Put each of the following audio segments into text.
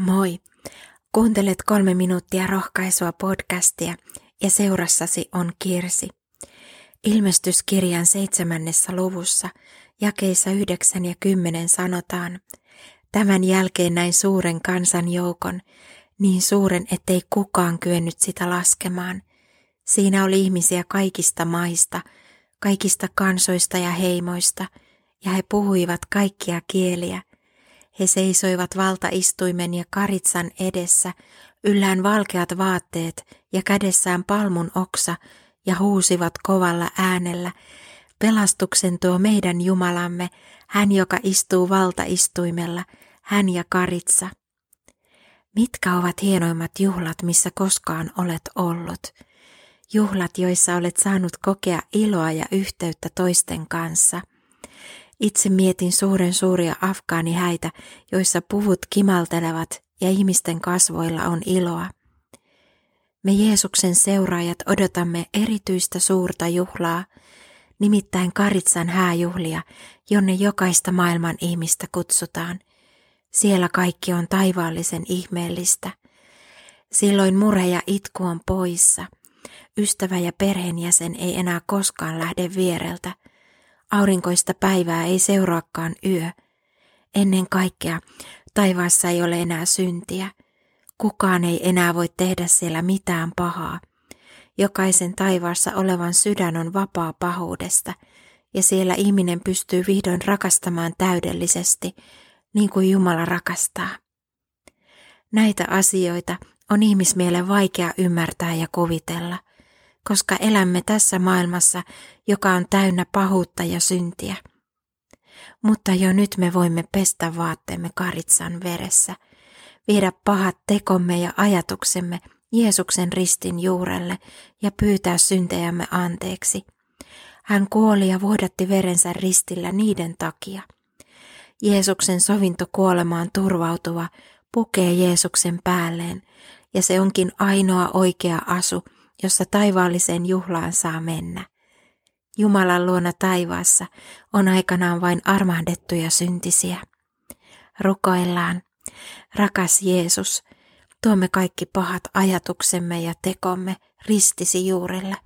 Moi! Kuuntelet kolme minuuttia rohkaisua podcastia ja seurassasi on Kirsi. Ilmestyskirjan seitsemännessä luvussa, jakeissa yhdeksän ja kymmenen sanotaan, Tämän jälkeen näin suuren kansan joukon, niin suuren, ettei kukaan kyennyt sitä laskemaan. Siinä oli ihmisiä kaikista maista, kaikista kansoista ja heimoista, ja he puhuivat kaikkia kieliä – he seisoivat valtaistuimen ja karitsan edessä, yllään valkeat vaatteet ja kädessään palmun oksa, ja huusivat kovalla äänellä, pelastuksen tuo meidän Jumalamme, hän joka istuu valtaistuimella, hän ja karitsa. Mitkä ovat hienoimmat juhlat, missä koskaan olet ollut? Juhlat, joissa olet saanut kokea iloa ja yhteyttä toisten kanssa – itse mietin suuren suuria afgaanihäitä, joissa puvut kimaltelevat ja ihmisten kasvoilla on iloa. Me Jeesuksen seuraajat odotamme erityistä suurta juhlaa, nimittäin Karitsan hääjuhlia, jonne jokaista maailman ihmistä kutsutaan. Siellä kaikki on taivaallisen ihmeellistä. Silloin mure ja itku on poissa. Ystävä ja perheenjäsen ei enää koskaan lähde viereltä – Aurinkoista päivää ei seuraakaan yö. Ennen kaikkea taivaassa ei ole enää syntiä. Kukaan ei enää voi tehdä siellä mitään pahaa. Jokaisen taivaassa olevan sydän on vapaa pahuudesta, ja siellä ihminen pystyy vihdoin rakastamaan täydellisesti, niin kuin Jumala rakastaa. Näitä asioita on ihmismielen vaikea ymmärtää ja kuvitella – koska elämme tässä maailmassa, joka on täynnä pahuutta ja syntiä. Mutta jo nyt me voimme pestä vaatteemme karitsan veressä, viedä pahat tekomme ja ajatuksemme Jeesuksen ristin juurelle ja pyytää syntejämme anteeksi. Hän kuoli ja vuodatti verensä ristillä niiden takia. Jeesuksen sovinto kuolemaan turvautuva pukee Jeesuksen päälleen, ja se onkin ainoa oikea asu, jossa taivaalliseen juhlaan saa mennä. Jumalan luona taivaassa on aikanaan vain armahdettuja syntisiä. Rukoillaan, rakas Jeesus, tuomme kaikki pahat ajatuksemme ja tekomme ristisi juurelle.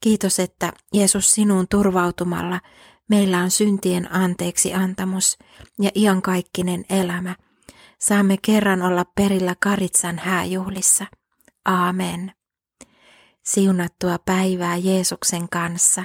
Kiitos, että Jeesus sinun turvautumalla meillä on syntien anteeksi antamus ja iankaikkinen elämä. Saamme kerran olla perillä Karitsan hääjuhlissa. Aamen. Siunattua päivää Jeesuksen kanssa.